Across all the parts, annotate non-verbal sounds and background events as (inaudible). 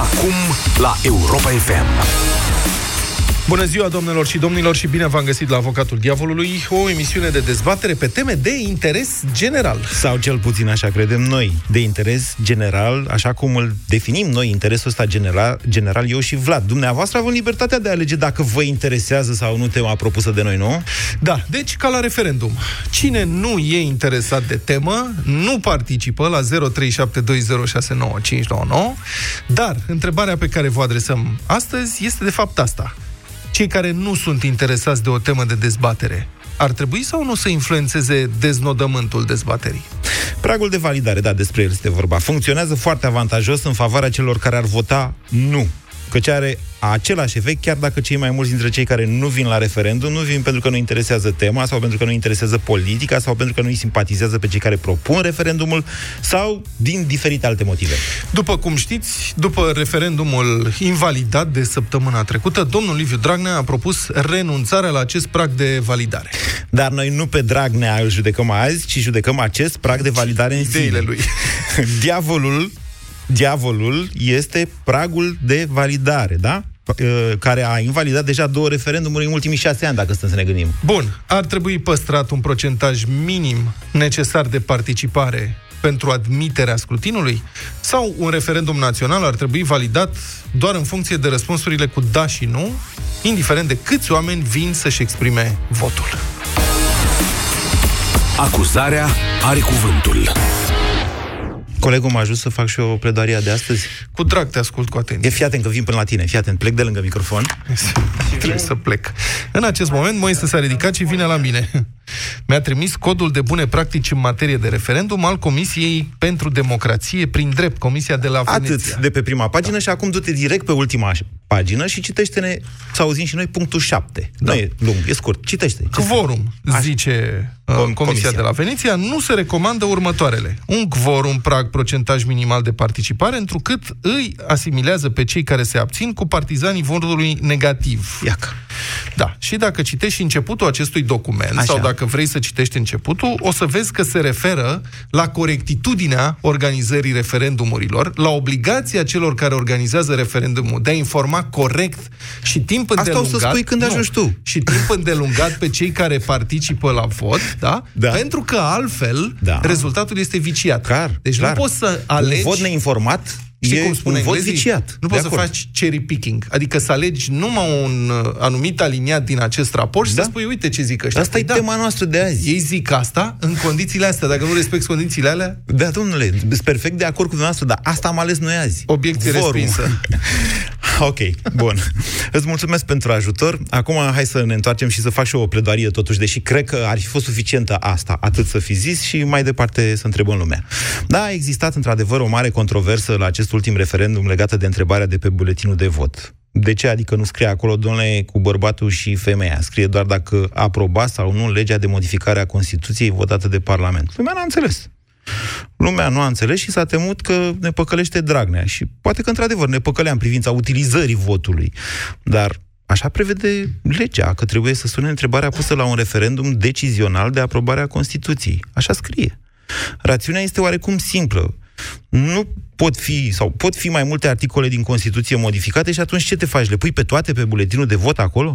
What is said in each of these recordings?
Acum la Europa FM. Bună ziua, domnilor și domnilor, și bine v-am găsit la Avocatul Diavolului, o emisiune de dezbatere pe teme de interes general. Sau cel puțin așa credem noi, de interes general, așa cum îl definim noi, interesul ăsta general, general eu și Vlad. Dumneavoastră avem libertatea de a alege dacă vă interesează sau nu tema propusă de noi, nu? Da, deci ca la referendum. Cine nu e interesat de temă, nu participă la 0372069599, dar întrebarea pe care vă adresăm astăzi este de fapt asta cei care nu sunt interesați de o temă de dezbatere ar trebui sau nu să influențeze deznodământul dezbaterii? Pragul de validare, da, despre el este vorba. Funcționează foarte avantajos în favoarea celor care ar vota nu. Căci are același efect, chiar dacă cei mai mulți dintre cei care nu vin la referendum nu vin pentru că nu interesează tema sau pentru că nu interesează politica sau pentru că nu îi simpatizează pe cei care propun referendumul sau din diferite alte motive. După cum știți, după referendumul invalidat de săptămâna trecută, domnul Liviu Dragnea a propus renunțarea la acest prag de validare. Dar noi nu pe Dragnea îl judecăm azi, ci judecăm acest prag de validare în Ideile sine. lui. (laughs) Diavolul diavolul este pragul de validare, da? Uh, care a invalidat deja două referendumuri în ultimii șase ani, dacă stăm să ne gândim. Bun, ar trebui păstrat un procentaj minim necesar de participare pentru admiterea scrutinului? Sau un referendum național ar trebui validat doar în funcție de răspunsurile cu da și nu, indiferent de câți oameni vin să-și exprime votul? Acuzarea are cuvântul. Colegul m-a ajuns să fac și o pledoarie de astăzi. Cu drag te ascult cu atenție. E fii atent că vin până la tine, fii atent, plec de lângă microfon. Trebuie să plec. În acest moment, Moise s-a ridicat și vine la mine. Mi-a trimis codul de bune practici în materie de referendum al Comisiei pentru Democrație prin drept, Comisia de la Veneția. Atât de pe prima pagină da. și acum du-te direct pe ultima pagină și citește-ne, să auzim și noi, punctul 7. Da. Nu e lung, e scurt. Citește. Quorum, zice uh, Com- Comisia, Comisia de la Veneția, nu se recomandă următoarele. Un quorum prag procentaj minimal de participare, întrucât îi asimilează pe cei care se abțin cu partizanii votului negativ. Iaca. Da. Și dacă citești și începutul acestui document, Așa. sau dacă vrei să citești începutul, o să vezi că se referă la corectitudinea organizării referendumurilor, la obligația celor care organizează referendumul de a informa corect și timp Asta îndelungat... o să spui când nu, ajungi tu. Și timp îndelungat pe cei care participă la vot, da? Da. Pentru că altfel Da. rezultatul este viciat. Clar, deci clar. nu poți să alegi... Un vot neinformat Știi e cum spune un vot englezii? viciat. Nu De poți să acord. faci cherry picking, adică să alegi numai un uh, anumit aliniat din acest raport și Da. să spui, uite ce zic ăștia. Asta e Păi tema noastră de azi. Ei zic asta în condițiile astea. Dacă nu respecti condițiile alea, Da, domnule, sunt perfect de acord cu dumneavoastră, dar asta am ales noi azi. Obiecție Vorum. respinsă. (laughs) (laughs) ok, bun. Îți mulțumesc pentru ajutor. Acum hai să ne întoarcem și să fac și eu o pledoarie totuși, deși cred că ar fi fost suficientă asta, atât să fi zis și mai departe să întrebăm lumea. Da, a existat într-adevăr o mare controversă la acest ultim referendum legată de întrebarea de pe buletinul de vot. De ce? Adică nu scrie acolo, domnule, cu bărbatul și femeia. Scrie doar dacă aproba sau nu legea de modificare a Constituției votată de Parlament. Lumea n-a înțeles. Lumea nu a înțeles și s-a temut că ne păcălește Dragnea. Și poate că, într-adevăr, ne păcălea în privința utilizării votului. Dar așa prevede legea, că trebuie să sune întrebarea pusă la un referendum decizional de aprobare a Constituției. Așa scrie. Rațiunea este oarecum simplă. Nu pot fi, sau pot fi mai multe articole din Constituție modificate și atunci ce te faci? Le pui pe toate pe buletinul de vot acolo?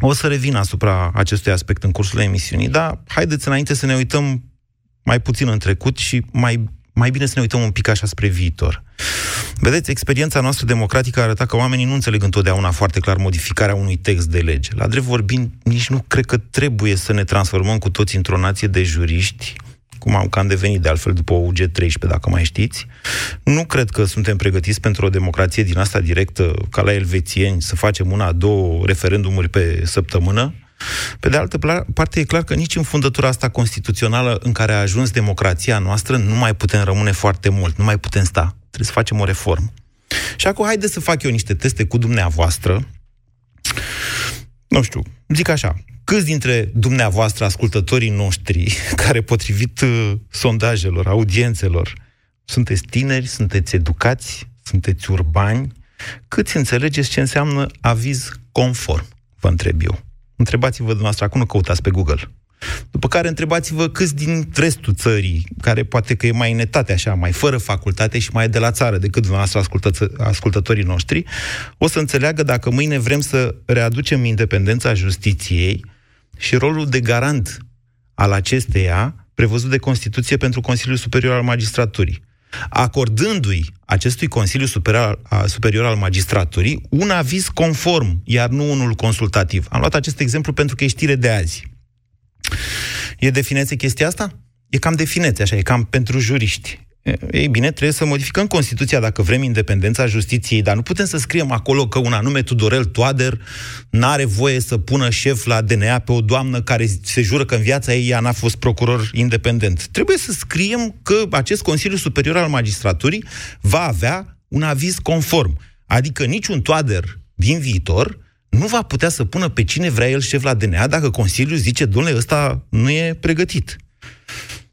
O să revin asupra acestui aspect în cursul emisiunii, dar haideți înainte să ne uităm mai puțin în trecut și mai, mai bine să ne uităm un pic așa spre viitor. Vedeți, experiența noastră democratică a arătat că oamenii nu înțeleg întotdeauna foarte clar modificarea unui text de lege. La drept vorbind, nici nu cred că trebuie să ne transformăm cu toți într-o nație de juriști, cum am, că am devenit de altfel după UG13, dacă mai știți. Nu cred că suntem pregătiți pentru o democrație din asta directă, ca la elvețieni, să facem una, două referendumuri pe săptămână. Pe de altă pla- parte, e clar că nici în fundătura asta constituțională în care a ajuns democrația noastră nu mai putem rămâne foarte mult, nu mai putem sta. Trebuie să facem o reformă. Și acum haideți să fac eu niște teste cu dumneavoastră. Nu știu, zic așa, câți dintre dumneavoastră, ascultătorii noștri, (laughs) care potrivit uh, sondajelor, audiențelor, sunteți tineri, sunteți educați, sunteți urbani, câți înțelegeți ce înseamnă aviz conform, vă întreb eu. Întrebați-vă dumneavoastră, acum nu căutați pe Google. După care întrebați-vă câți din restul țării, care poate că e mai netate așa, mai fără facultate și mai de la țară decât dumneavoastră ascultă- ascultătorii noștri, o să înțeleagă dacă mâine vrem să readucem independența justiției și rolul de garant al acesteia prevăzut de Constituție pentru Consiliul Superior al Magistraturii acordându-i acestui Consiliu Superior, Superior al Magistraturii un aviz conform, iar nu unul consultativ. Am luat acest exemplu pentru că e știre de azi. E defineție chestia asta? E cam defineție, așa, e cam pentru juriști. Ei bine, trebuie să modificăm Constituția dacă vrem independența justiției, dar nu putem să scriem acolo că un anume Tudorel Toader n-are voie să pună șef la DNA pe o doamnă care se jură că în viața ei ea n-a fost procuror independent. Trebuie să scriem că acest Consiliu Superior al Magistraturii va avea un aviz conform. Adică niciun Toader din viitor nu va putea să pună pe cine vrea el șef la DNA dacă Consiliul zice, domnule, ăsta nu e pregătit.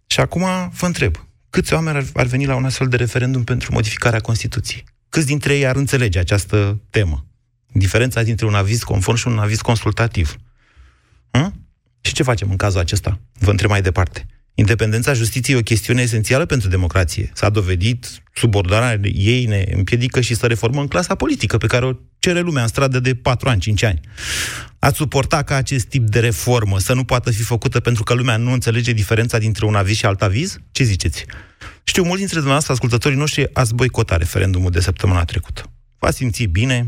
Și acum vă întreb, câți oameni ar, ar veni la un astfel de referendum pentru modificarea Constituției? Câți dintre ei ar înțelege această temă? Diferența dintre un aviz conform și un aviz consultativ. Hă? Și ce facem în cazul acesta? Vă întreb mai departe. Independența justiției e o chestiune esențială pentru democrație. S-a dovedit, subordonarea ei ne împiedică și să reformăm clasa politică pe care o cere lumea în stradă de 4 ani, 5 ani. Ați suporta ca acest tip de reformă să nu poată fi făcută pentru că lumea nu înțelege diferența dintre un aviz și alt aviz? Ce ziceți? Știu, mulți dintre dumneavoastră, ascultătorii noștri, ați boicotat referendumul de săptămâna trecută. V-ați simțit bine,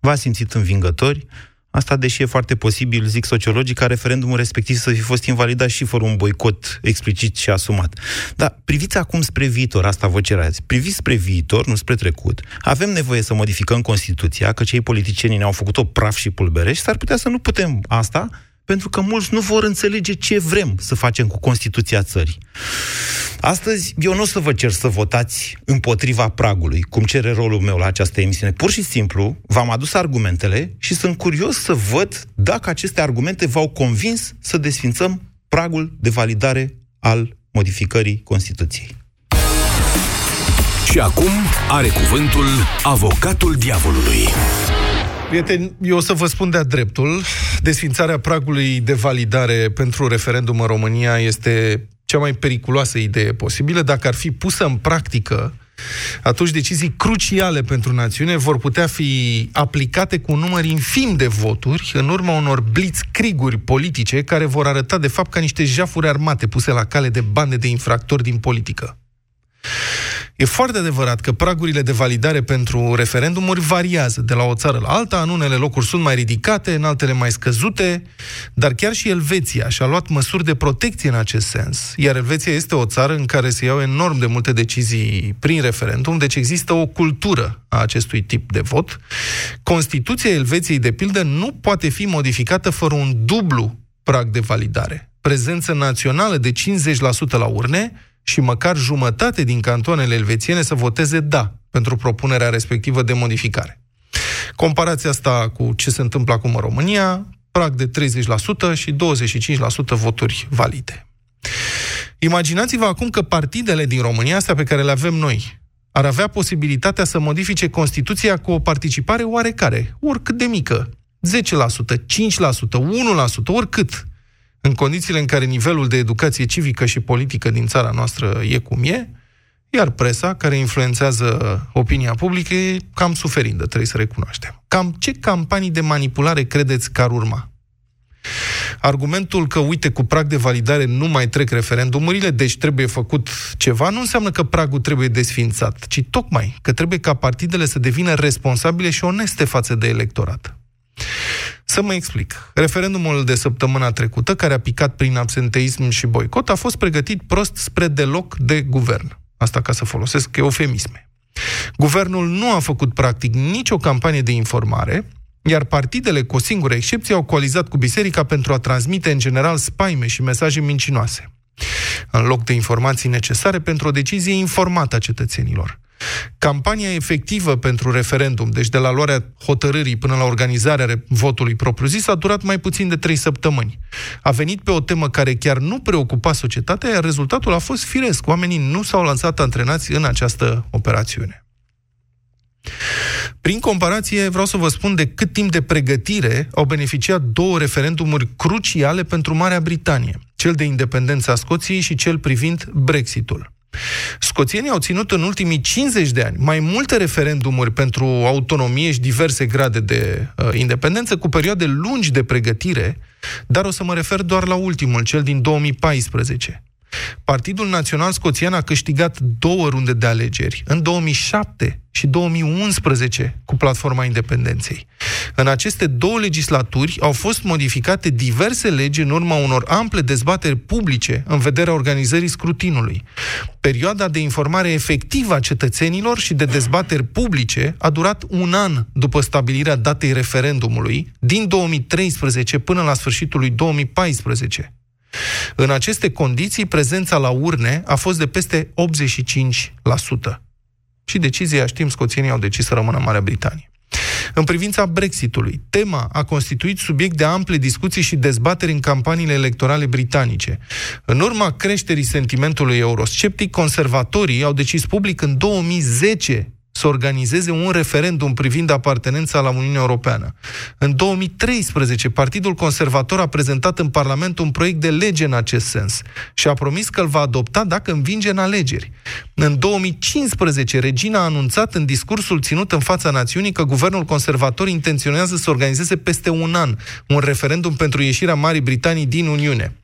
v-ați simțit învingători, Asta, deși e foarte posibil, zic sociologii, ca referendumul respectiv să fi fost invalidat și fără un boicot explicit și asumat. Dar priviți acum spre viitor, asta vă cerați. Priviți spre viitor, nu spre trecut. Avem nevoie să modificăm Constituția, că cei politicieni ne-au făcut-o praf și pulbere și s-ar putea să nu putem asta, pentru că mulți nu vor înțelege ce vrem să facem cu Constituția țării. Astăzi, eu nu o să vă cer să votați împotriva pragului, cum cere rolul meu la această emisiune. Pur și simplu, v-am adus argumentele și sunt curios să văd dacă aceste argumente v-au convins să desfințăm pragul de validare al modificării Constituției. Și acum are cuvântul avocatul diavolului. Prieteni, eu o să vă spun de-a dreptul. Desfințarea pragului de validare pentru referendum în România este cea mai periculoasă idee posibilă. Dacă ar fi pusă în practică, atunci decizii cruciale pentru națiune vor putea fi aplicate cu un număr infim de voturi în urma unor blitzkrieguri politice care vor arăta de fapt ca niște jafuri armate puse la cale de bande de infractori din politică. E foarte adevărat că pragurile de validare pentru referendumuri variază de la o țară la alta, în unele locuri sunt mai ridicate, în altele mai scăzute, dar chiar și Elveția și-a luat măsuri de protecție în acest sens. Iar Elveția este o țară în care se iau enorm de multe decizii prin referendum, deci există o cultură a acestui tip de vot. Constituția Elveției, de pildă, nu poate fi modificată fără un dublu prag de validare. Prezență națională de 50% la urne, și măcar jumătate din cantoanele elvețiene să voteze da pentru propunerea respectivă de modificare. Comparația asta cu ce se întâmplă acum în România, prag de 30% și 25% voturi valide. Imaginați-vă acum că partidele din România, astea pe care le avem noi, ar avea posibilitatea să modifice Constituția cu o participare oarecare, oricât de mică, 10%, 5%, 1%, oricât în condițiile în care nivelul de educație civică și politică din țara noastră e cum e, iar presa, care influențează opinia publică, e cam suferindă, trebuie să recunoaștem. Cam ce campanii de manipulare credeți că ar urma? Argumentul că, uite, cu prag de validare nu mai trec referendumurile, deci trebuie făcut ceva, nu înseamnă că pragul trebuie desfințat, ci tocmai că trebuie ca partidele să devină responsabile și oneste față de electorat. Să mă explic. Referendumul de săptămâna trecută, care a picat prin absenteism și boicot, a fost pregătit prost spre deloc de guvern. Asta ca să folosesc eufemisme. Guvernul nu a făcut practic nicio campanie de informare, iar partidele, cu o singură excepție, au coalizat cu biserica pentru a transmite în general spaime și mesaje mincinoase, în loc de informații necesare pentru o decizie informată a cetățenilor. Campania efectivă pentru referendum, deci de la luarea hotărârii până la organizarea votului propriu-zis, a durat mai puțin de trei săptămâni. A venit pe o temă care chiar nu preocupa societatea, iar rezultatul a fost firesc. Oamenii nu s-au lansat antrenați în această operațiune. Prin comparație, vreau să vă spun de cât timp de pregătire au beneficiat două referendumuri cruciale pentru Marea Britanie, cel de independența Scoției și cel privind Brexitul. Scoțienii au ținut în ultimii 50 de ani mai multe referendumuri pentru autonomie și diverse grade de uh, independență, cu perioade lungi de pregătire, dar o să mă refer doar la ultimul, cel din 2014. Partidul Național Scoțian a câștigat două runde de alegeri, în 2007 și 2011, cu platforma independenței. În aceste două legislaturi au fost modificate diverse legi în urma unor ample dezbateri publice în vederea organizării scrutinului. Perioada de informare efectivă a cetățenilor și de dezbateri publice a durat un an după stabilirea datei referendumului, din 2013 până la sfârșitul lui 2014. În aceste condiții, prezența la urne a fost de peste 85%. Și decizia, știm, scoțienii au decis să rămână în Marea Britanie. În privința Brexitului, tema a constituit subiect de ample discuții și dezbateri în campaniile electorale britanice. În urma creșterii sentimentului eurosceptic, conservatorii au decis public în 2010 să organizeze un referendum privind apartenența la Uniunea Europeană. În 2013, Partidul Conservator a prezentat în Parlament un proiect de lege în acest sens și a promis că îl va adopta dacă învinge în alegeri. În 2015, Regina a anunțat în discursul ținut în fața națiunii că guvernul conservator intenționează să organizeze peste un an un referendum pentru ieșirea Marii Britanii din Uniune.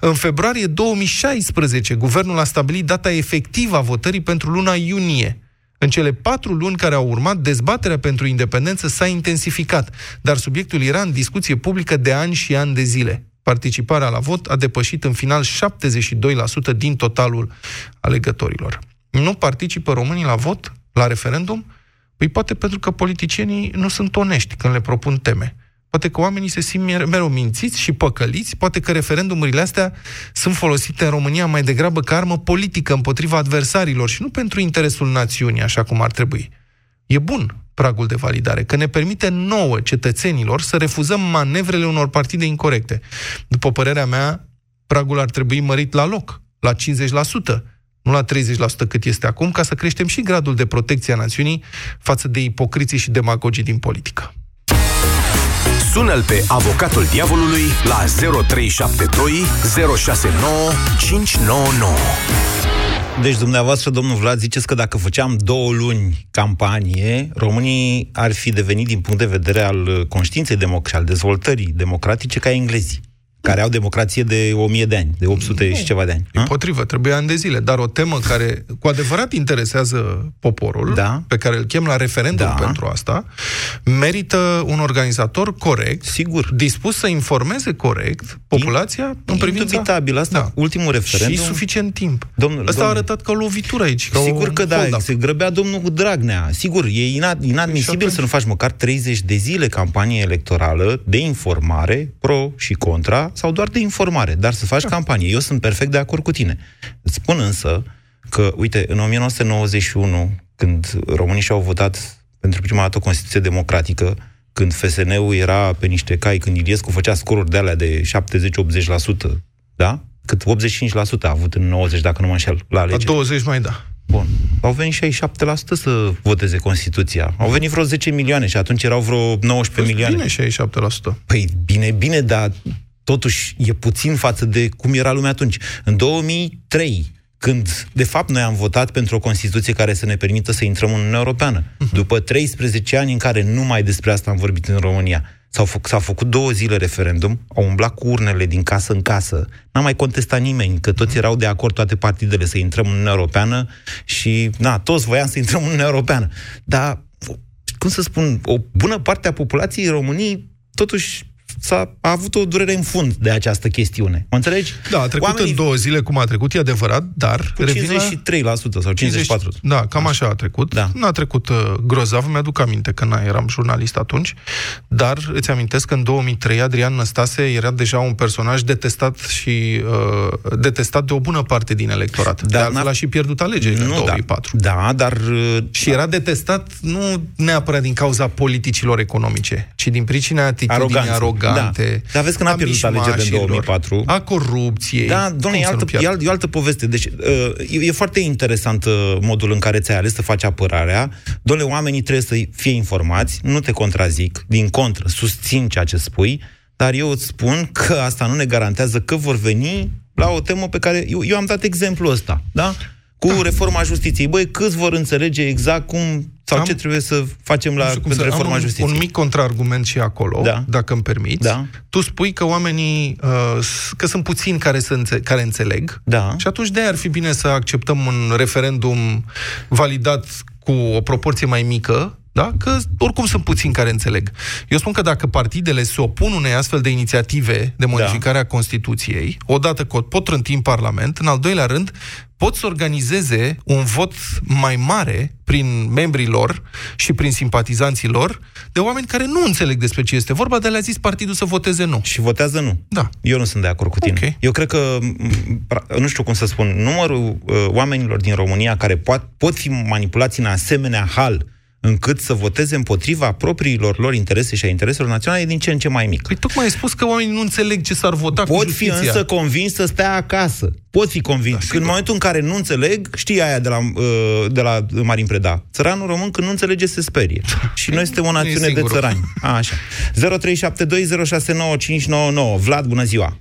În februarie 2016, guvernul a stabilit data efectivă a votării pentru luna iunie. În cele patru luni care au urmat, dezbaterea pentru independență s-a intensificat, dar subiectul era în discuție publică de ani și ani de zile. Participarea la vot a depășit în final 72% din totalul alegătorilor. Nu participă românii la vot, la referendum? Păi poate pentru că politicienii nu sunt onești când le propun teme. Poate că oamenii se simt mereu mințiți și păcăliți, poate că referendumurile astea sunt folosite în România mai degrabă ca armă politică împotriva adversarilor și nu pentru interesul națiunii, așa cum ar trebui. E bun pragul de validare, că ne permite nouă cetățenilor să refuzăm manevrele unor partide incorrecte. După părerea mea, pragul ar trebui mărit la loc, la 50%, nu la 30% cât este acum, ca să creștem și gradul de protecție a națiunii față de ipocriții și demagogii din politică. Sună-l pe avocatul diavolului la 0372 069 599. Deci dumneavoastră, domnul Vlad, ziceți că dacă făceam două luni campanie, românii ar fi devenit din punct de vedere al conștiinței democratice, al dezvoltării democratice ca englezii care au democrație de 1000 de ani, de 800 nu. și ceva de ani. Împotrivă, trebuie ani de zile, dar o temă care cu adevărat interesează poporul, da. pe care îl chem la referendum da. pentru asta, merită un organizator corect, sigur, dispus să informeze corect populația In, în privința... Indubitabil, asta, da. ultimul referendum. Și suficient timp. Domnul, asta domnul. a arătat ca o lovitură aici. Ca sigur că da, se grăbea domnul Dragnea. Sigur, e inadmisibil să nu faci măcar 30 de zile campanie electorală de informare pro și contra sau doar de informare, dar să faci da. campanie. Eu sunt perfect de acord cu tine. Îți spun însă că, uite, în 1991, când românii și-au votat pentru prima dată o Constituție democratică, când FSN-ul era pe niște cai, când Iliescu făcea scoruri de alea de 70-80%, da? Cât 85% a avut în 90, dacă nu mă înșel, la alegeri. La 20 mai da. Bun. Au venit 67% să voteze Constituția. Au venit vreo 10 milioane și atunci erau vreo 19 păi milioane. Bine 67%. Păi bine, bine, dar totuși e puțin față de cum era lumea atunci. În 2003, când, de fapt, noi am votat pentru o Constituție care să ne permită să intrăm în Uniunea Europeană. Uh-huh. După 13 ani în care numai despre asta am vorbit în România, s-au, fă, s-au făcut două zile referendum, au umblat cu urnele din casă în casă, n-a mai contestat nimeni, că toți erau de acord, toate partidele, să intrăm în Uniunea Europeană și, na, toți voiam să intrăm în Uniunea Europeană. Dar, cum să spun, o bună parte a populației României totuși s-a a avut o durere în fund de această chestiune. Mă înțelegi? Da, a trecut Oamenii... în două zile cum a trecut, e adevărat, dar... Cu 53% la... sau 54%. 50... Da, cam așa a trecut. Da. Nu a trecut uh, grozav, mi-aduc aminte că na, eram jurnalist atunci, dar îți amintesc că în 2003 Adrian Năstase era deja un personaj detestat și uh, detestat de o bună parte din electorat. Dar de altfel a și pierdut alegerile nu, în 2004. Da, da dar... Uh, și era detestat nu neapărat din cauza politicilor economice, ci din pricina atitudinii arogante arogante, da. Dar vezi că n-a pierdut alegerile în 2004. A corupției. Da, doamne, e, altă, e, alt, e altă poveste. Deci, uh, e, e foarte interesant uh, modul în care ți-ai ales să faci apărarea. Doamne, oamenii trebuie să fie informați, nu te contrazic, din contră, susțin ceea ce spui, dar eu îți spun că asta nu ne garantează că vor veni la o temă pe care... Eu, eu am dat exemplul ăsta, da? Cu da. reforma justiției. Băi, câți vor înțelege exact cum sau am, ce trebuie să facem la pentru reforma un, justiției? un mic contraargument și acolo, da. dacă îmi permiți. Da. Tu spui că oamenii, uh, că sunt puțini care, să înțe- care înțeleg da. și atunci de ar fi bine să acceptăm un referendum validat cu o proporție mai mică da? Că oricum sunt puțini care înțeleg. Eu spun că dacă partidele se opun unei astfel de inițiative de modificare da. a Constituției, odată că pot trânti în Parlament, în al doilea rând, pot să organizeze un vot mai mare prin membrii lor și prin simpatizanții lor de oameni care nu înțeleg despre ce este vorba, dar le-a zis partidul să voteze nu. Și votează nu. Da. Eu nu sunt de acord cu tine. Okay. Eu cred că, nu știu cum să spun, numărul uh, oamenilor din România care pot, pot fi manipulați în asemenea hal încât să voteze împotriva propriilor lor interese și a intereselor naționale e din ce în ce mai mic. Păi tocmai ai spus că oamenii nu înțeleg ce s-ar vota Pot cu fi însă convins să stea acasă. Pot fi convins. Da, în momentul în care nu înțeleg, știi aia de la, uh, de la Marin Preda. Țăranul român când nu înțelege se sperie. și noi suntem o națiune de țărani. A, așa. 0372069599. Vlad, bună ziua!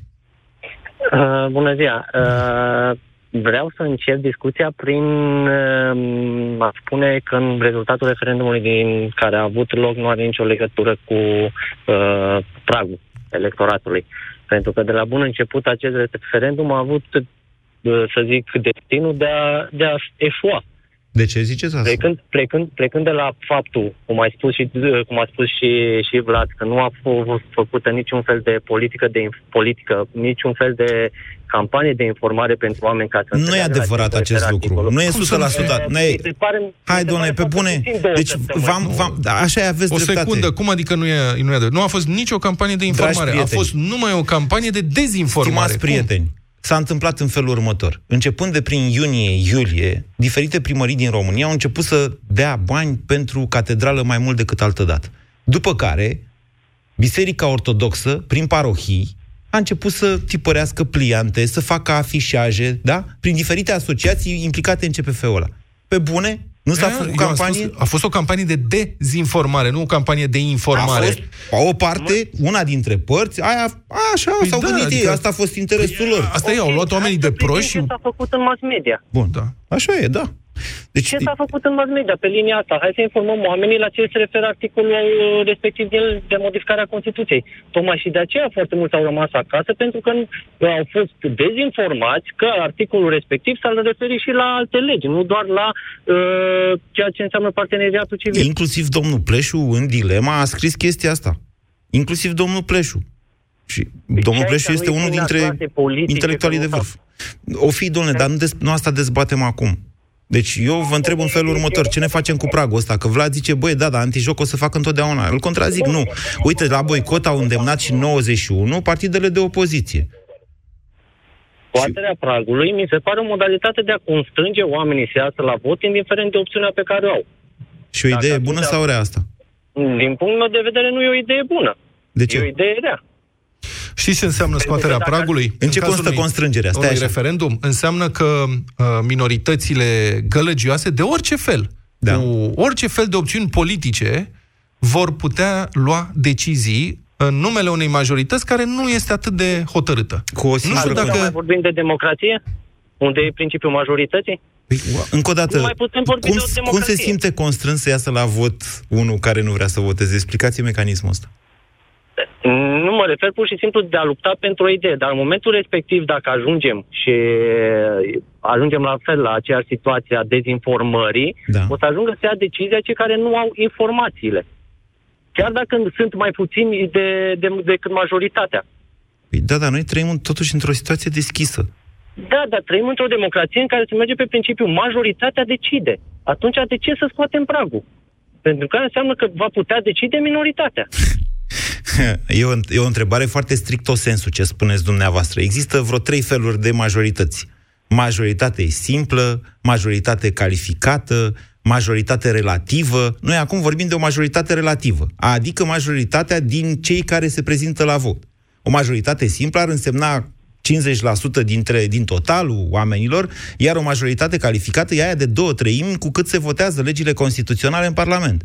Uh, bună ziua! Uh Vreau să încep discuția prin uh, a spune că în rezultatul referendumului din care a avut loc nu are nicio legătură cu uh, pragul electoratului. Pentru că de la bun început acest referendum a avut, uh, să zic, destinul de a, de a eșua. De ce ziceți asta? Plecând, plecând, plecând de la faptul, cum, ai spus și, cum a spus și, și Vlad, că nu a fost făcută niciun fel de politică, de politică, niciun fel de campanie de informare pentru oameni ca să Nu e adevărat acest lucru. Articolul. Nu e 100%. Nu e... Pare, Hai, doamne, pe bune. Deci, v-am, v-am, da, așa aveți o dreptate. O secundă, cum adică nu e, nu e adevărat? Nu a fost nicio campanie de informare. A fost numai o campanie de dezinformare. Stimați prieteni, cum? S-a întâmplat în felul următor. Începând de prin iunie-iulie, diferite primării din România au început să dea bani pentru catedrală mai mult decât altă dată. După care, Biserica Ortodoxă, prin parohii, a început să tipărească pliante, să facă afișaje, da? Prin diferite asociații implicate în CPF-ul ăla. Pe bune, nu s-a făcut campanie? Spus, a fost o campanie de dezinformare, nu o campanie de informare. A fost, o parte, una dintre părți, aia, așa păi s-au da, gândit adică, ei, asta a fost interesul păi, lor. Asta okay, e, au luat oamenii de proști și... s-a făcut în mass media. Bun, da. Așa e, da. Deci, ce s-a făcut în mass media pe linia asta? Hai să informăm oamenii la ce se referă articolul uh, respectiv de modificarea Constituției. Tocmai și de aceea foarte mulți au rămas acasă, pentru că au fost dezinformați că articolul respectiv s-ar referi și la alte legi, nu doar la uh, ceea ce înseamnă parteneriatul civil. Inclusiv domnul Pleșu, în dilema, a scris chestia asta. Inclusiv domnul Pleșu. Și deci domnul Pleșu este unul dintre intelectualii de vârf. O fi, domnule, dar nu, des, nu asta dezbatem acum. Deci eu vă întreb în felul următor, ce ne facem cu pragul ăsta? Că Vlad zice, băi, da, da, antijoc o să facă întotdeauna. Îl contrazic, nu. Uite, la boicot au îndemnat și 91 partidele de opoziție. Scoaterea pragului mi se pare o modalitate de a constrânge oamenii să iasă la vot, indiferent de opțiunea pe care o au. Și o idee Dacă bună sau rea asta? Din punctul meu de vedere, nu e o idee bună. De ce? E o idee rea. Știți ce înseamnă scoaterea pragului? În, în ce constă unui, constrângerea? Stai unui așa. referendum? Înseamnă că uh, minoritățile gălăgioase, de orice fel, da. cu orice fel de opțiuni politice, vor putea lua decizii în numele unei majorități care nu este atât de hotărâtă. Cu o nu știu dacă... Mai vorbim de democrație? Unde e principiul majorității? Păi, încă o dată, cum, cum se simte constrâns să iasă la vot unul care nu vrea să voteze? Explicați mecanismul ăsta. Nu mă refer pur și simplu de a lupta pentru o idee, dar în momentul respectiv, dacă ajungem și ajungem la fel la aceeași situație a dezinformării, da. o să ajungă să ia decizia cei care nu au informațiile. Chiar dacă sunt mai puțini de, de, decât majoritatea. Păi da, dar noi trăim totuși într-o situație deschisă. Da, dar trăim într-o democrație în care se merge pe principiu majoritatea decide. Atunci de ce să scoatem pragul? Pentru că înseamnă că va putea decide minoritatea. (laughs) (laughs) E o, e o întrebare foarte strict o sensul ce spuneți dumneavoastră. Există vreo trei feluri de majorități. Majoritate simplă, majoritate calificată, majoritate relativă. Noi acum vorbim de o majoritate relativă, adică majoritatea din cei care se prezintă la vot. O majoritate simplă ar însemna 50% dintre, din totalul oamenilor, iar o majoritate calificată e aia de două treimi cu cât se votează legile constituționale în Parlament.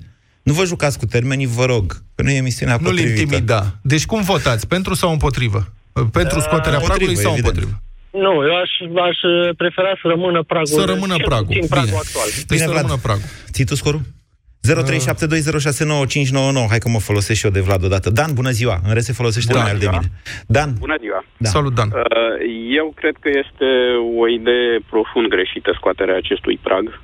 Nu vă jucați cu termenii, vă rog, că nu e emisiunea Nu-l intimida. Deci cum votați? Pentru sau împotrivă? Pentru scoaterea uh, pragului sau evident. împotrivă? Nu, eu aș, aș prefera să rămână pragul. Să rămână pragul. Bine. pragul actual. Deci Bine, să rămână pragul. Ții tu scorul? 0372069599. Hai că mă folosesc și eu de Vlad odată. Dan, bună ziua! În rest se folosește bună mai de mine. Dan. Bună ziua! Da. Salut, Dan! Uh, eu cred că este o idee profund greșită scoaterea acestui prag, uh,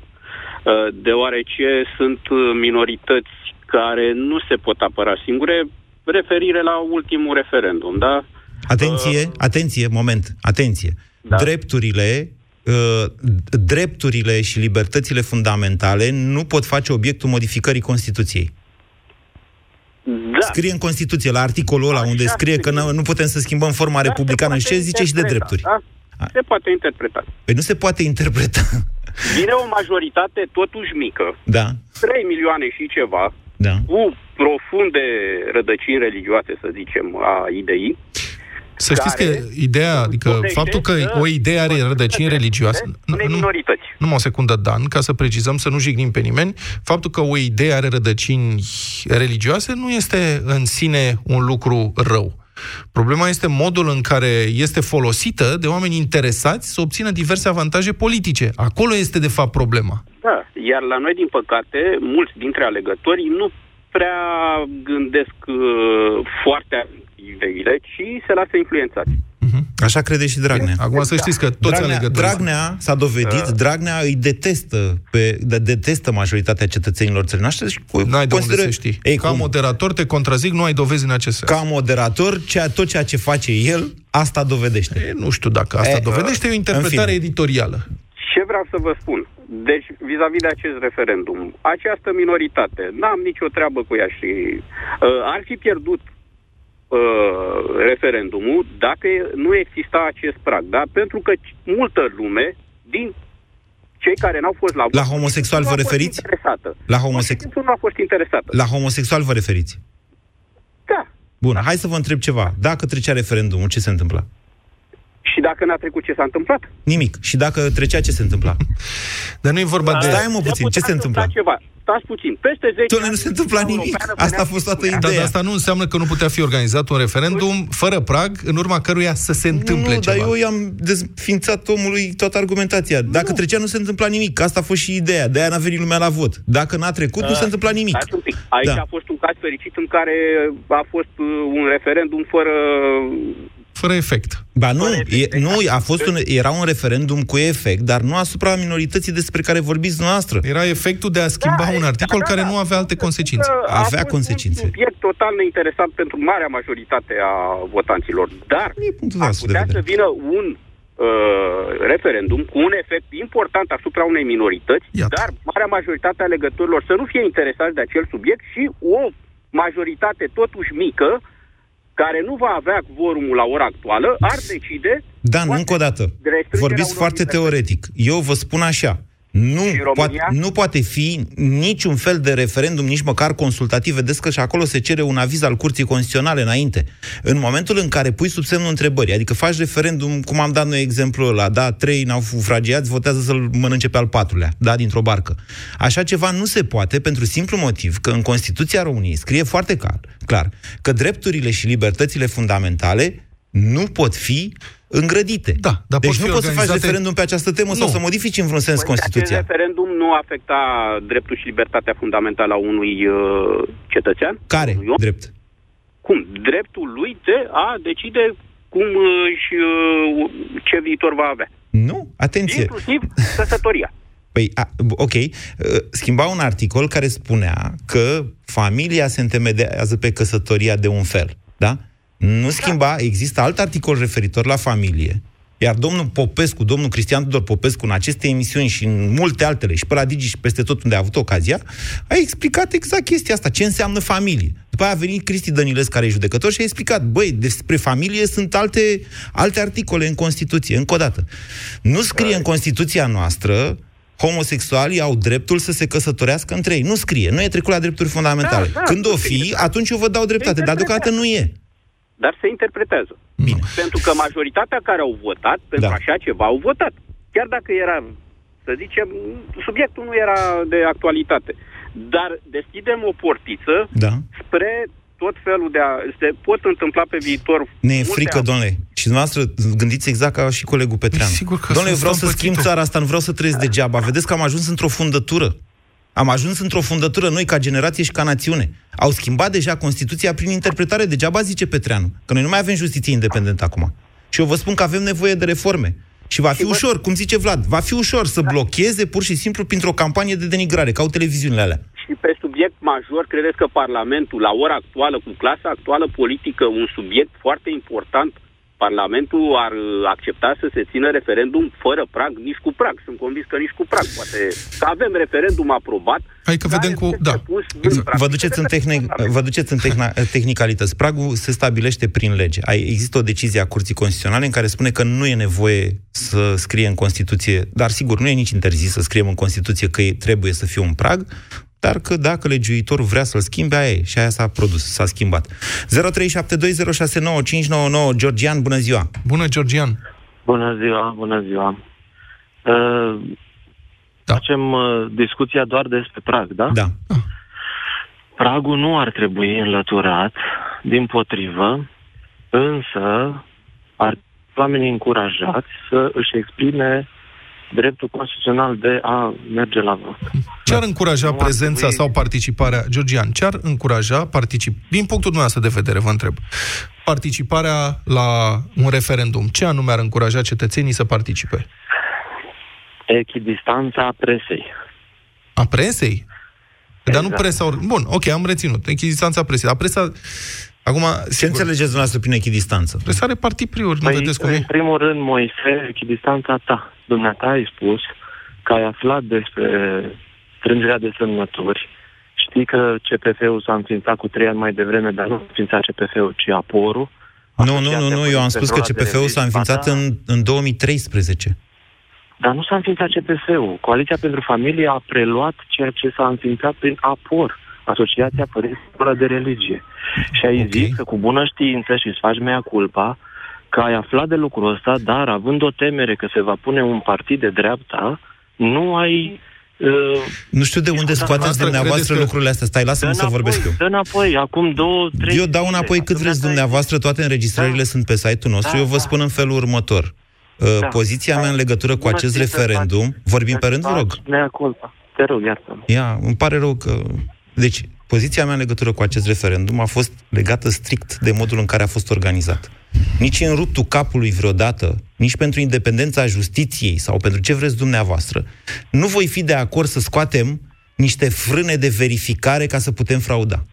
deoarece sunt minorități care nu se pot apăra singure, referire la ultimul referendum, da? Atenție, uh, atenție, moment, atenție. Da. Drepturile Uh, drepturile și libertățile fundamentale nu pot face obiectul modificării Constituției. Da. Scrie în Constituție, la articolul ăla, Așa unde scrie că nu, nu putem să schimbăm forma da, republicană și ce zice și de drepturi. Da? Se poate interpreta. Păi nu se poate interpreta. (laughs) Vine o majoritate totuși mică, da. 3 milioane și ceva, da. cu profunde rădăcini religioase, să zicem, a ideii, să știți că ideea, adică faptul că o idee are rădăcini religioase... Nu, nu, o secundă, Dan, ca să precizăm, să nu jignim pe nimeni, faptul că o idee are rădăcini religioase nu este în sine un lucru rău. Problema este modul în care este folosită de oameni interesați să obțină diverse avantaje politice. Acolo este, de fapt, problema. Da, iar la noi, din păcate, mulți dintre alegători nu prea gândesc uh, foarte ideile, ci se lasă influențați. Uh-huh. Așa crede și Dragnea. Acum să știți că toți Dragnea, alegătorii... Dragnea s-a dovedit, uh. Dragnea îi detestă, pe, de, detestă majoritatea cetățenilor țării noastre. Și nu ai de unde să știi. Ei, Ca cum? moderator te contrazic, nu ai dovezi în acest sens. Ca moderator, ceea, tot ceea ce face el, asta dovedește. E, nu știu dacă asta e, dovedește, e o interpretare editorială. Ce vreau să vă spun? Deci, vis-a-vis de acest referendum, această minoritate, n-am nicio treabă cu ea și uh, ar fi pierdut uh, referendumul dacă nu exista acest prag. Da? Pentru că multă lume din cei care n-au fost la La homosexual vă referiți? Interesată. La homosexual nu a fost interesată. La homosexual vă referiți? Da. Bun, hai să vă întreb ceva. Dacă trecea referendumul, ce se întâmplă? Și dacă n-a trecut, ce s-a întâmplat? Nimic. Și dacă trecea, ce se întâmpla? (laughs) Dar nu e vorba de... Stai mă puțin, ce se întâmplă? Ceva. Stați puțin. Peste 10 Doamne, nu se întâmpla nimic. Asta a fost toată ideea. Dar asta nu înseamnă că nu putea fi organizat un referendum fără prag, în urma căruia să se întâmple nu, ceva. dar eu i-am desfințat omului toată argumentația. Dacă nu. trecea, nu se întâmpla nimic. Asta a fost și ideea. De-aia n-a venit lumea la vot. Dacă n-a trecut, uh, nu se întâmpla nimic. Un pic. Aici da. a fost un caz fericit în care a fost uh, un referendum fără fără efect. Ba nu, e, nu a fost un, era un referendum cu efect, dar nu asupra minorității despre care vorbiți noastră. Era efectul de a schimba da, un articol da, da, care nu avea alte consecințe. Avea consecințe. un subiect total neinteresant pentru marea majoritate a votanților, dar ar putea să vină un uh, referendum cu un efect important asupra unei minorități, Iată. dar marea majoritate a legătorilor să nu fie interesați de acel subiect și o majoritate totuși mică care nu va avea quorumul la ora actuală, ar decide... Dan, încă o dată, vorbiți foarte teoretic. Eu vă spun așa, nu, poate, nu poate fi niciun fel de referendum, nici măcar consultativ. Vedeți că și acolo se cere un aviz al Curții Constituționale înainte. În momentul în care pui sub semnul întrebării, adică faci referendum, cum am dat noi exemplul ăla, da, trei naufragiați votează să-l mănânce pe al patrulea, da, dintr-o barcă. Așa ceva nu se poate pentru simplu motiv că în Constituția României scrie foarte clar, clar că drepturile și libertățile fundamentale nu pot fi îngrădite. Da, dar deci nu poți să faci referendum pe această temă nu. sau să modifici în vreun sens păi Constituția. Acest referendum nu afecta dreptul și libertatea fundamentală a unui uh, cetățean? Care unui drept? Cum? Dreptul lui de a decide cum uh, și uh, ce viitor va avea. Nu, atenție. Inclusiv (laughs) căsătoria. Păi, a, ok, uh, schimba un articol care spunea că familia se întemeiază pe căsătoria de un fel, da? Nu schimba, există alt articol referitor la familie, iar domnul Popescu, domnul Cristian Tudor Popescu, în aceste emisiuni și în multe altele, și pe la Digi și peste tot unde a avut ocazia, a explicat exact chestia asta, ce înseamnă familie. După aia a venit Cristi Dănilescu, care e judecător, și a explicat, băi, despre familie sunt alte, alte articole în Constituție, încă o dată. Nu scrie în Constituția noastră homosexualii au dreptul să se căsătorească între ei. Nu scrie, nu e trecut la drepturi fundamentale. Da, da, Când o fi, atunci eu vă dau dreptate, dar deocamdată nu e. Dar se interpretează. Bine. Pentru că majoritatea care au votat pentru da. așa ceva au votat. Chiar dacă era, să zicem, subiectul nu era de actualitate. Dar deschidem o portiță da. spre tot felul de... A, se pot întâmpla pe viitor... Ne e frică, a... domnule. Și dumneavoastră gândiți exact ca și colegul Petreanu. Sigur că domnule, vreau să schimb țara asta, nu vreau să trăiesc degeaba. Vedeți că am ajuns într-o fundătură. Am ajuns într-o fundătură noi ca generație și ca națiune. Au schimbat deja Constituția prin interpretare. Degeaba zice Petreanu. Că noi nu mai avem justiție independentă acum. Și eu vă spun că avem nevoie de reforme. Și va fi ușor, cum zice Vlad, va fi ușor să blocheze pur și simplu printr-o campanie de denigrare, ca au televiziunile alea. Și pe subiect major, credeți că Parlamentul, la ora actuală, cu clasa actuală politică, un subiect foarte important Parlamentul ar accepta să se țină referendum fără prag, nici cu prag. Sunt convins că nici cu prag. Poate că avem referendum aprobat. Hai că vedem cu... Da. Exact. Vă duceți în, tehnic, vă duceți în tehna, tehnicalități. Pragul se stabilește prin lege. Există o decizie a Curții Constituționale în care spune că nu e nevoie să scrie în Constituție, dar sigur, nu e nici interzis să scriem în Constituție că trebuie să fie un prag, dar că dacă legiuitorul vrea să-l schimbe, aia e. Și aia s-a produs, s-a schimbat. 0372069599 Georgian, bună ziua! Bună, Georgian! Bună ziua, bună ziua! Uh, da. Facem uh, discuția doar despre prag, da? Da. Pragul nu ar trebui înlăturat, din potrivă, însă ar oamenii încurajați să își exprime dreptul constituțional de a merge la vot. Ce ar încuraja nu prezența trebui... sau participarea, Georgian, ce ar încuraja, particip... din punctul dumneavoastră de vedere, vă întreb, participarea la un referendum? Ce anume ar încuraja cetățenii să participe? Echidistanța presei. A presei? Exact. Dar nu exact. presa... Or... Bun, ok, am reținut. Echidistanța presei. A presa Acum, Ce sigur, înțelegeți dumneavostră prin echidistanță? Presa are partipriuri, păi, nu vedeți cum în e? primul rând, Moise, echidistanța ta. Dumneata ai spus că ai aflat despre strângerea de semnături. Știi că CPF-ul s-a înființat cu trei ani mai devreme, dar nu a înființat CPF-ul, ci aporul. Nu, nu, nu, nu, eu am spus că CPF-ul s-a înființat în, în 2013. Dar nu s-a înființat CPF-ul. Coaliția pentru Familie a preluat ceea ce s-a înființat prin APOR, Asociația Părinților de Religie. Și ai okay. zis că cu bună știință și îți faci mea culpa, că ai aflat de lucrul ăsta, dar având o temere că se va pune un partid de dreapta, nu ai Uh, nu știu de unde scoateți dumneavoastră lucrurile astea. Stai, lasă-mă să vorbesc eu. Dă înapoi, acum două, trei... Eu dau înapoi cât vreți dumneavoastră, toate înregistrările da. sunt pe site-ul nostru. Da, eu vă da. spun în felul următor. Uh, da. Poziția mea în legătură cu acest referendum... Vorbim pe rând, vă rog? Te rog, iartă Ia, îmi pare rău că... Deci, poziția mea în legătură cu acest referendum a fost legată strict de modul în care a fost organizat. Nici în ruptul capului vreodată, nici pentru independența justiției sau pentru ce vreți dumneavoastră, nu voi fi de acord să scoatem niște frâne de verificare ca să putem frauda.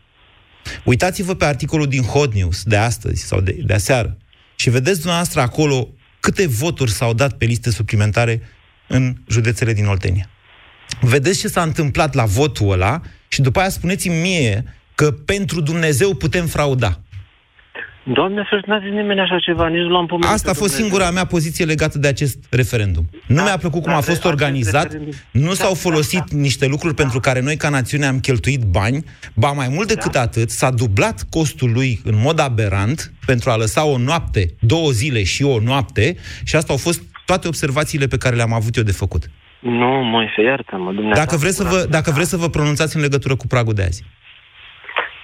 Uitați-vă pe articolul din Hot News de astăzi sau de, de aseară și vedeți dumneavoastră acolo câte voturi s-au dat pe liste suplimentare în județele din Oltenia. Vedeți ce s-a întâmplat la votul ăla și după aia spuneți-mi mie că pentru Dumnezeu putem frauda. Doamne, să n-a zis nimeni așa ceva, nici nu l-am pomenit. Asta a fost singura mea poziție legată de acest referendum. Nu da, mi-a plăcut cum da, a fost organizat, nu da, s-au folosit da, da. niște lucruri da. pentru care noi ca națiune am cheltuit bani, ba mai mult decât da. atât, s-a dublat costul lui în mod aberant pentru a lăsa o noapte, două zile și o noapte și asta au fost toate observațiile pe care le-am avut eu de făcut. Nu, Moise, iartă-mă, dumneavoastră. Dacă vreți, să vă, dacă vreți să vă pronunțați în legătură cu pragul de azi.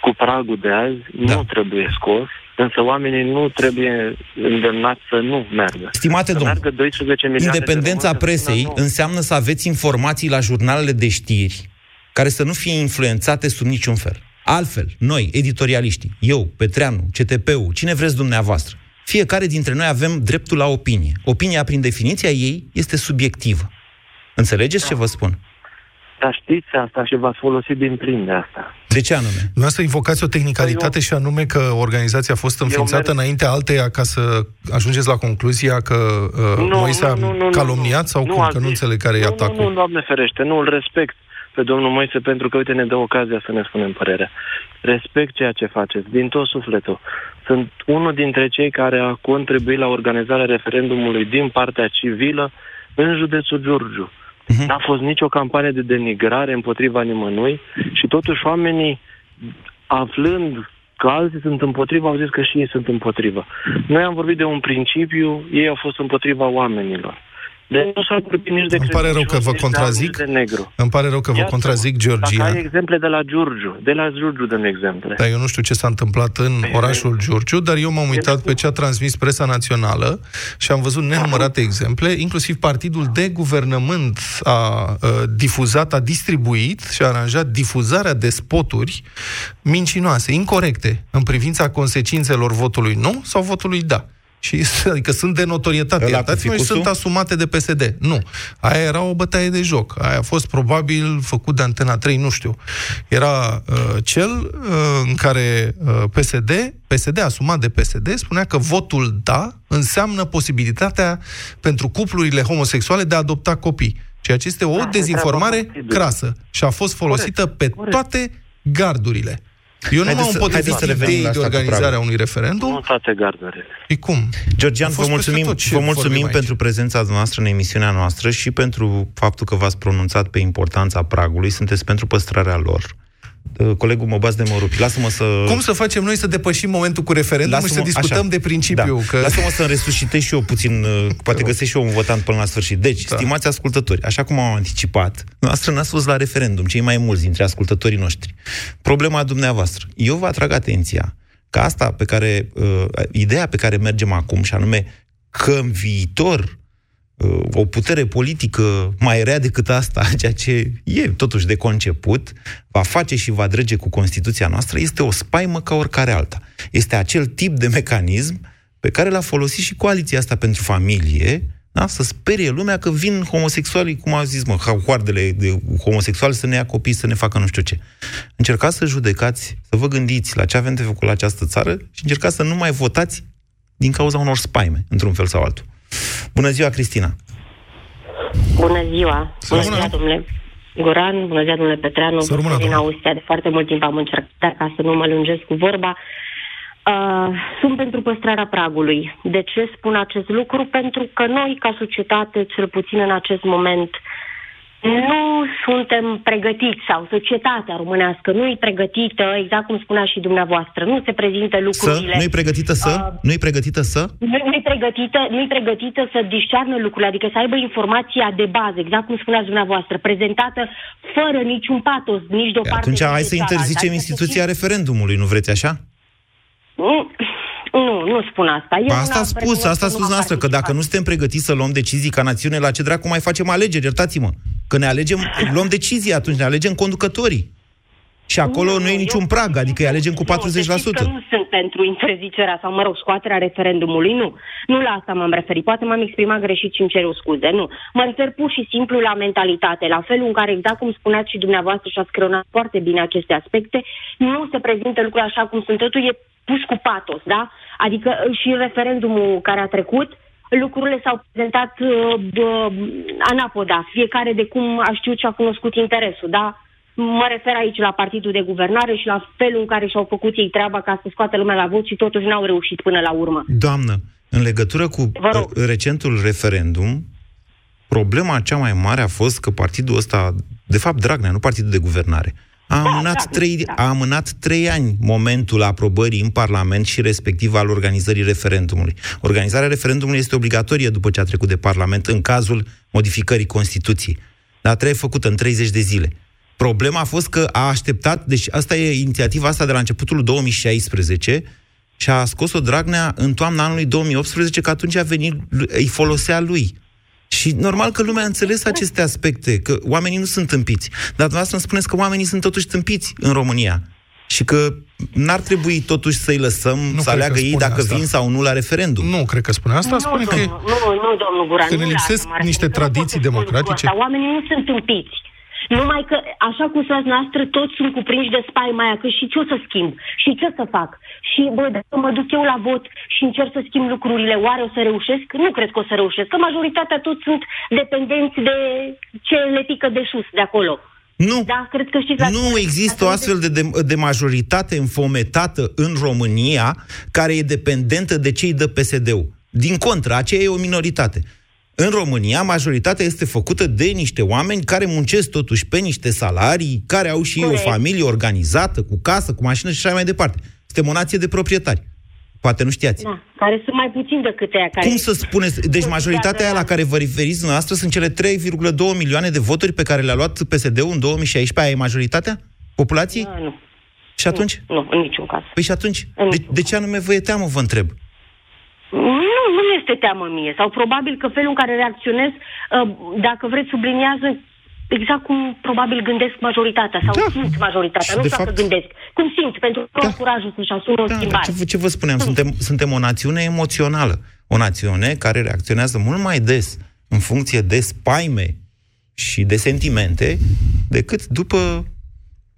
Cu pragul de azi da. nu trebuie scos, însă oamenii nu trebuie îndemnați să nu meargă. Stimate domn, independența de presei nu. înseamnă să aveți informații la jurnalele de știri care să nu fie influențate sub niciun fel. Altfel, noi, editorialiștii, eu, Petreanu, CTP-ul, cine vreți dumneavoastră, fiecare dintre noi avem dreptul la opinie. Opinia, prin definiția ei, este subiectivă. Înțelegeți da. ce vă spun? Dar știți asta și v-ați folosit din plin de asta. De ce anume? să invocați o tehnicalitate eu... și anume că organizația a fost înființată merg... înainte alteia ca să ajungeți la concluzia că uh, nu, Moise a calomniat sau nu, cum? Că nu înțeleg care nu, e atacul. Nu, nu, doamne ferește, nu îl respect pe domnul Moise pentru că, uite, ne dă ocazia să ne spunem părerea. Respect ceea ce faceți, din tot sufletul. Sunt unul dintre cei care a contribuit la organizarea referendumului din partea civilă în județul Giurgiu Uh-huh. N-a fost nicio campanie de denigrare împotriva nimănui și totuși oamenii, aflând că alții sunt împotriva, au zis că și ei sunt împotriva. Noi am vorbit de un principiu, ei au fost împotriva oamenilor. De nu s-a vorbit nici de Îmi pare rău că vă contrazic. De negru. Îmi pare rău că vă contrazic, Georgia. Dacă ai exemple de la Giurgiu, de la Giurgiu dăm exemple. Dar eu nu știu ce s-a întâmplat în păi, orașul Giurgiu, dar eu m-am uitat pe ce a transmis presa națională și am văzut nenumărate exemple, inclusiv partidul de guvernământ a, a difuzat, a distribuit și a aranjat difuzarea de spoturi mincinoase, incorrecte, în privința consecințelor votului nu sau votului da și (laughs) adică sunt de notorietate, iertați-mă, și sunt asumate de PSD. Nu. Aia era o bătaie de joc. Aia a fost probabil făcut de Antena 3, nu știu. Era uh, cel uh, în care uh, PSD, PSD asumat de PSD, spunea că votul da înseamnă posibilitatea pentru cuplurile homosexuale de a adopta copii. Ceea ce este o da, dezinformare crasă și a fost folosită corect, pe corect. toate gardurile. Eu nu m-am împotrivit să ideii de organizarea unui referendum. Nu toate gardurile. E cum? Georgian, vă mulțumim, vă mulțumim pentru prezența noastră în emisiunea noastră și pentru faptul că v-ați pronunțat pe importanța pragului. Sunteți pentru păstrarea lor. Uh, colegul mă baz de mă rupi. Lasă-mă să... Cum să facem noi să depășim momentul cu referendum și să discutăm așa. de principiu? Da. Că... Lasă-mă să resuscitez și eu puțin, uh, poate găsesc și eu un votant până la sfârșit. Deci, da. stimați ascultători, așa cum am anticipat, noastră n-ați fost la referendum, cei mai mulți dintre ascultătorii noștri. Problema dumneavoastră. Eu vă atrag atenția că asta pe care, uh, ideea pe care mergem acum, și anume că în viitor o putere politică mai rea decât asta, (laughs) ceea ce e totuși de conceput, va face și va drege cu Constituția noastră, este o spaimă ca oricare alta. Este acel tip de mecanism pe care l-a folosit și coaliția asta pentru familie, da? să sperie lumea că vin homosexualii, cum a zis, mă, hoardele de homosexuali să ne ia copii, să ne facă nu știu ce. Încercați să judecați, să vă gândiți la ce avem de făcut la această țară și încercați să nu mai votați din cauza unor spaime, într-un fel sau altul. Bună ziua, Cristina! Bună ziua! Bună ziua, domnule Goran, bună ziua, domnule Petreanu, din Austria. De foarte mult timp am încercat ca să nu mă lungesc cu vorba. Uh, sunt pentru păstrarea pragului. De ce spun acest lucru? Pentru că noi, ca societate, cel puțin în acest moment, uh, nu suntem pregătiți sau societatea românească nu e pregătită, exact cum spunea și dumneavoastră, nu se prezintă lucrurile. Să? Nu e pregătită să? Uh, nu e pregătită să? Nu, nu e pregătită, nu e pregătită să discearnă lucrurile, adică să aibă informația de bază, exact cum spuneați dumneavoastră, prezentată fără niciun patos, nici de o parte. Atunci hai să interzicem instituția referendumului, nu vreți așa? Nu, nu, nu spun asta. Eu asta a spus, asta a spus noastră, că dacă nu suntem pregătiți să luăm decizii ca națiune, la ce dracu mai facem alegeri, iertați-mă. Că ne alegem, luăm decizii atunci, ne alegem conducătorii. Și acolo nu, nu e niciun prag, adică îi alegem cu 40%. Nu, nu sunt pentru interzicerea sau, mă rog, scoaterea referendumului, nu. Nu la asta m-am referit. Poate m-am exprimat greșit și îmi cer scuze, nu. Mă refer pur și simplu la mentalitate, la felul în care, exact cum spuneați și dumneavoastră și ați creonat foarte bine aceste aspecte, nu se prezintă lucrurile așa cum sunt. Totul e pus cu patos, da? Adică și referendumul care a trecut, lucrurile s-au prezentat uh, anapoda, fiecare de cum a știut și a cunoscut interesul, da? Mă refer aici la partidul de guvernare și la felul în care și-au făcut ei treaba ca să scoată lumea la vot și totuși n-au reușit până la urmă. Doamnă, în legătură cu recentul referendum, problema cea mai mare a fost că partidul ăsta, de fapt Dragnea, nu partidul de guvernare, a da, amânat, da, trei, da. a amânat trei ani momentul aprobării în Parlament și respectiv al organizării referendumului. Organizarea referendumului este obligatorie după ce a trecut de Parlament în cazul modificării Constituției. Dar trebuie făcută în 30 de zile. Problema a fost că a așteptat, deci asta e inițiativa asta de la începutul 2016 și a scos-o Dragnea în toamna anului 2018, că atunci a venit, îi folosea lui. Și normal că lumea a înțeles aceste aspecte, că oamenii nu sunt tâmpiți. Dar dumneavoastră îmi spuneți că oamenii sunt totuși tâmpiți în România. Și că n-ar trebui totuși să-i lăsăm nu să aleagă ei dacă asta. vin sau nu la referendum. Nu cred că spune asta, nu, spune domnul, că... Nu, nu, domnul Guran, că ne lipsesc niște tradiții democratice. Oamenii nu sunt tâmpiți. Numai că, așa cum spuneați noastră, toți sunt cuprinși de spaima aia, că și ce o să schimb? Și ce să fac? Și, bă, dacă mă duc eu la vot și încerc să schimb lucrurile, oare o să reușesc? Nu cred că o să reușesc, că majoritatea toți sunt dependenți de ce le pică de sus, de acolo. Nu, da, cred că știți nu există o astfel de, de, de majoritate înfometată în România care e dependentă de cei de PSD-ul. Din contră, aceea e o minoritate. În România, majoritatea este făcută de niște oameni care muncesc totuși pe niște salarii, care au și Corect. o familie organizată, cu casă, cu mașină și așa mai departe. Suntem o nație de proprietari. Poate nu știați. Da, care sunt mai puțin decât aia care... Cum să spuneți? Deci majoritatea aia la care vă referiți dumneavoastră sunt cele 3,2 milioane de voturi pe care le-a luat PSD-ul în 2016. Aia e majoritatea populației? Da, nu. Și atunci? Nu, nu, în niciun caz. Păi și atunci? De, de ce anume vă e teamă, vă întreb? Nu, nu este teamă mie. Sau probabil că felul în care reacționez, uh, dacă vreți, subliniază exact cum probabil gândesc majoritatea sau da. simt majoritatea, și nu știu fapt... gândesc. Cum simt, pentru că da. curajul să-și asume o da, schimbare. Ce, ce vă spuneam, suntem, suntem o națiune emoțională. O națiune care reacționează mult mai des în funcție de spaime și de sentimente decât după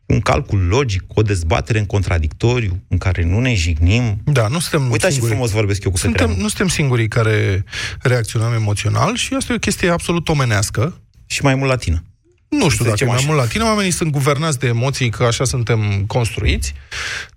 un calcul logic, o dezbatere în contradictoriu, în care nu ne jignim. Da, nu suntem Uitați și frumos vorbesc eu cu suntem, Nu suntem singurii care reacționăm emoțional și asta e o chestie absolut omenească. Și mai mult latină. Nu știu dacă e mai mult latină, oamenii sunt guvernați de emoții, că așa suntem construiți.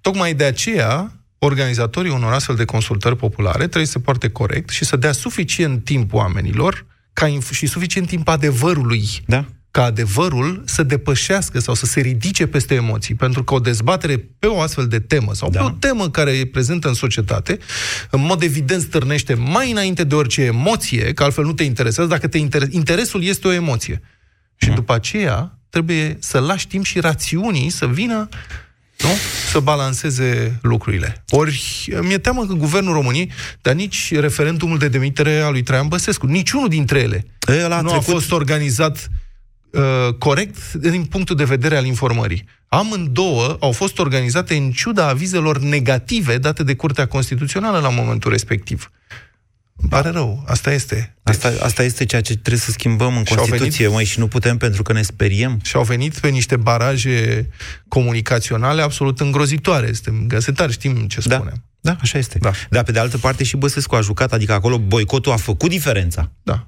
Tocmai de aceea, organizatorii unor astfel de consultări populare trebuie să poarte corect și să dea suficient timp oamenilor ca inf- și suficient timp adevărului da ca adevărul să depășească sau să se ridice peste emoții. Pentru că o dezbatere pe o astfel de temă sau da. pe o temă care e prezentă în societate, în mod evident stârnește mai înainte de orice emoție, că altfel nu te interesează, dacă te inter... interesul este o emoție. Și mm. după aceea trebuie să lași timp și rațiunii să vină nu? să balanceze lucrurile. Ori mi-e teamă că Guvernul României, dar nici referendumul de demitere a lui Traian Băsescu, niciunul dintre ele e, nu trecut... a fost organizat uh, corect din punctul de vedere al informării. Amândouă au fost organizate în ciuda avizelor negative date de Curtea Constituțională la momentul respectiv. Pare rău, asta este. Asta, asta este ceea ce trebuie să schimbăm în Constituție, venit, măi, și nu putem pentru că ne speriem. Și au venit pe niște baraje comunicaționale absolut îngrozitoare. Suntem găsetari, știm ce da. spunem. Da, așa este. Da. Dar pe de altă parte și Băsescu a jucat, adică acolo boicotul a făcut diferența. Da.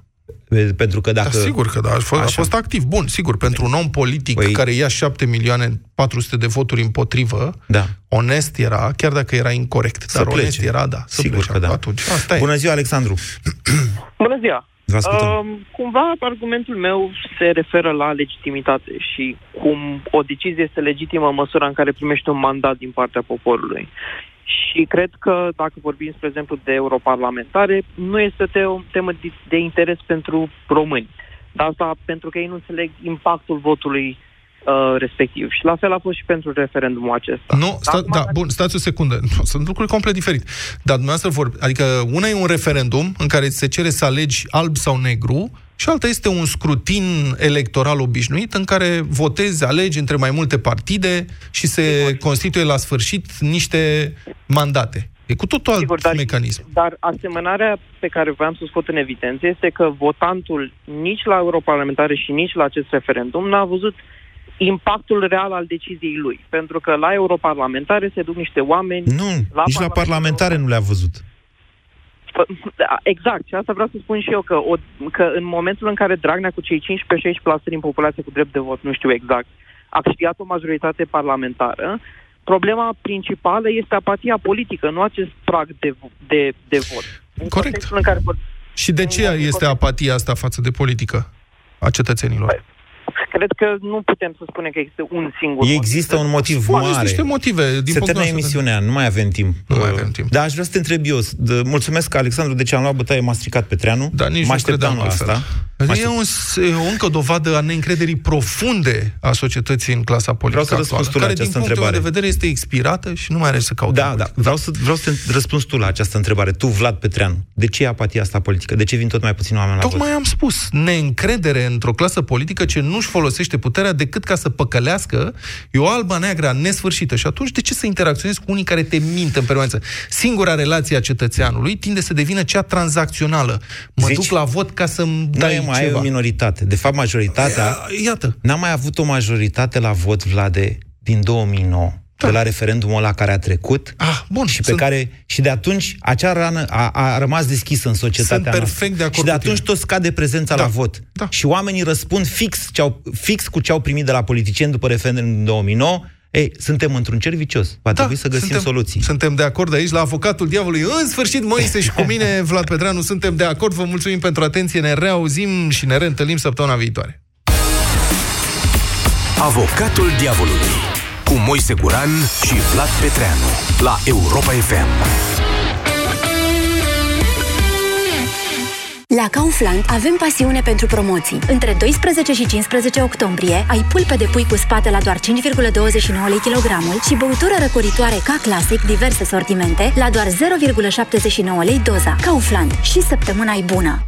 Pentru că dacă... Da, sigur că da, a fost, a fost activ. Bun, sigur, pentru un om politic păi... care ia 7 milioane 400 de voturi împotrivă, da. onest era, chiar dacă era incorrect, să dar plece. onest era, da. Să sigur plece. că da. Atunci, asta Bună ziua, Alexandru! (clears throat) Bună ziua! Uh, cumva argumentul meu se referă la legitimitate și cum o decizie este legitimă în măsura în care primește un mandat din partea poporului. Și cred că, dacă vorbim, spre exemplu, de europarlamentare, nu este o temă de, de interes pentru români. Dar asta pentru că ei nu înțeleg impactul votului uh, respectiv. Și la fel a fost și pentru referendumul acesta. Nu, sta, da, bun, stați o secundă. Nu, sunt lucruri complet diferite. Dar dumneavoastră vor... Adică una e un referendum în care se cere să alegi alb sau negru și alta este un scrutin electoral obișnuit în care votezi, alegi între mai multe partide și se Sigur. constituie la sfârșit niște mandate. E cu totul alt Sigur, dar, mecanism. Dar asemănarea pe care vreau să o scot în evidență este că votantul nici la europarlamentare și nici la acest referendum n-a văzut impactul real al deciziei lui. Pentru că la europarlamentare se duc niște oameni... Nu, la nici la parlamentare nu le-a văzut. Da, exact, și asta vreau să spun și eu, că, o, că în momentul în care Dragnea cu cei 15-16% din populație cu drept de vot, nu știu exact, a câștigat o majoritate parlamentară, problema principală este apatia politică, nu acest prag de, de, de vot. Corect. În care și de ce este apatia asta față de politică a cetățenilor? Păi, Cred că nu putem să spunem că există un singur Există motiv. un motiv mare. Există niște motive. Din Se termină emisiunea, nu mai avem timp. Nu mai avem timp. Da, aș vrea să te întreb eu. Mulțumesc, Alexandru, de ce am luat bătaie, m-a stricat pe treanu. Da, nici mă așteptam la asta. E, un, e o încă dovadă a neîncrederii profunde a societății în clasa politică Vreau să răspunzi tu la care, această din întrebare. de vedere, este expirată și nu mai are să caute. Da, da. Vreau să, vreau să răspunzi tu la această întrebare. Tu, Vlad Petreanu, de ce e apatia asta politică? De ce vin tot mai puțin oameni la Tocmai vot? am spus. Neîncredere într-o clasă politică ce nu-și folosește puterea decât ca să păcălească. E o albă neagră nesfârșită. Și atunci, de ce să interacționezi cu unii care te mint în permanență? Singura relație a cetățeanului tinde să devină cea tranzacțională. Mă Zici, duc la vot ca să-mi dai mai ceva. ai o minoritate. De fapt, majoritatea... Iată. N-am mai avut o majoritate la vot, Vlade, din 2009 da. de la referendumul ăla care a trecut ah, bun, și pe sunt... care și de atunci acea rană a, a rămas deschisă în societatea sunt perfect noastră. de acord Și de atunci tot scade prezența da. la vot. Da. Și oamenii răspund fix, ce-au, fix cu ce au primit de la politicieni după referendumul din 2009, Ei, suntem într-un cer vicios. Va da, trebui să găsim suntem, soluții. Suntem de acord aici la avocatul diavolului. În sfârșit, Moise și cu (laughs) mine, Vlad Petreanu, suntem de acord. Vă mulțumim pentru atenție. Ne reauzim și ne reîntâlnim săptămâna viitoare. Avocatul diavolului cu Moise Guran și Vlad Petreanu la Europa FM. La Kaufland avem pasiune pentru promoții. Între 12 și 15 octombrie ai pulpe de pui cu spate la doar 5,29 lei kilogramul și băutură răcoritoare ca clasic diverse sortimente la doar 0,79 lei doza. Kaufland. Și săptămâna e bună!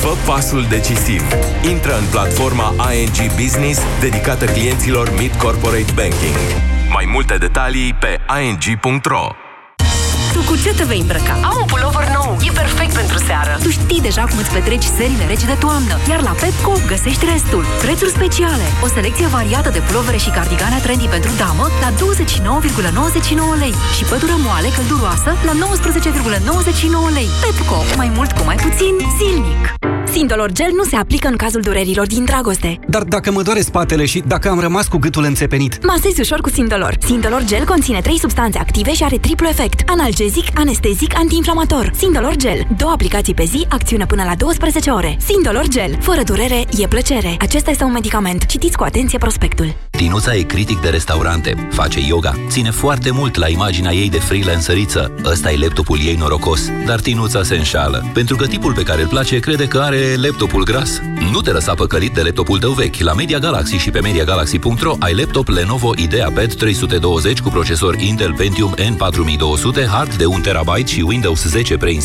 Fă pasul decisiv. Intră în platforma ING Business dedicată clienților Mid Corporate Banking. Mai multe detalii pe ing.ro tu cu ce te vei îmbrăca? Am un pulover nou, e perfect pentru seară. Tu știi deja cum îți petreci serile reci de toamnă, iar la Pepco găsești restul. Prețuri speciale, o selecție variată de pulovere și cardigane trendy pentru damă la 29,99 lei și pătură moale călduroasă la 19,99 lei. Pepco, mai mult cu mai puțin, zilnic. Sindolor Gel nu se aplică în cazul durerilor din dragoste. Dar dacă mă doare spatele și dacă am rămas cu gâtul înțepenit? Masezi ușor cu Sindolor. Sindolor Gel conține 3 substanțe active și are triplu efect. Analgezic, anestezic, antiinflamator. Sindolor Gel. Două aplicații pe zi, acțiune până la 12 ore. Sindolor Gel. Fără durere, e plăcere. Acesta este un medicament. Citiți cu atenție prospectul. Tinuța e critic de restaurante. Face yoga. Ține foarte mult la imaginea ei de freelanceriță. Ăsta e laptopul ei norocos. Dar Tinuța se înșală. Pentru că tipul pe care îl place crede că are laptopul gras? Nu te lăsa păcălit de laptopul tău vechi. La Media Galaxy și pe MediaGalaxy.ro ai laptop Lenovo IdeaPad 320 cu procesor Intel Pentium N4200, hard de 1 TB și Windows 10 preinstalat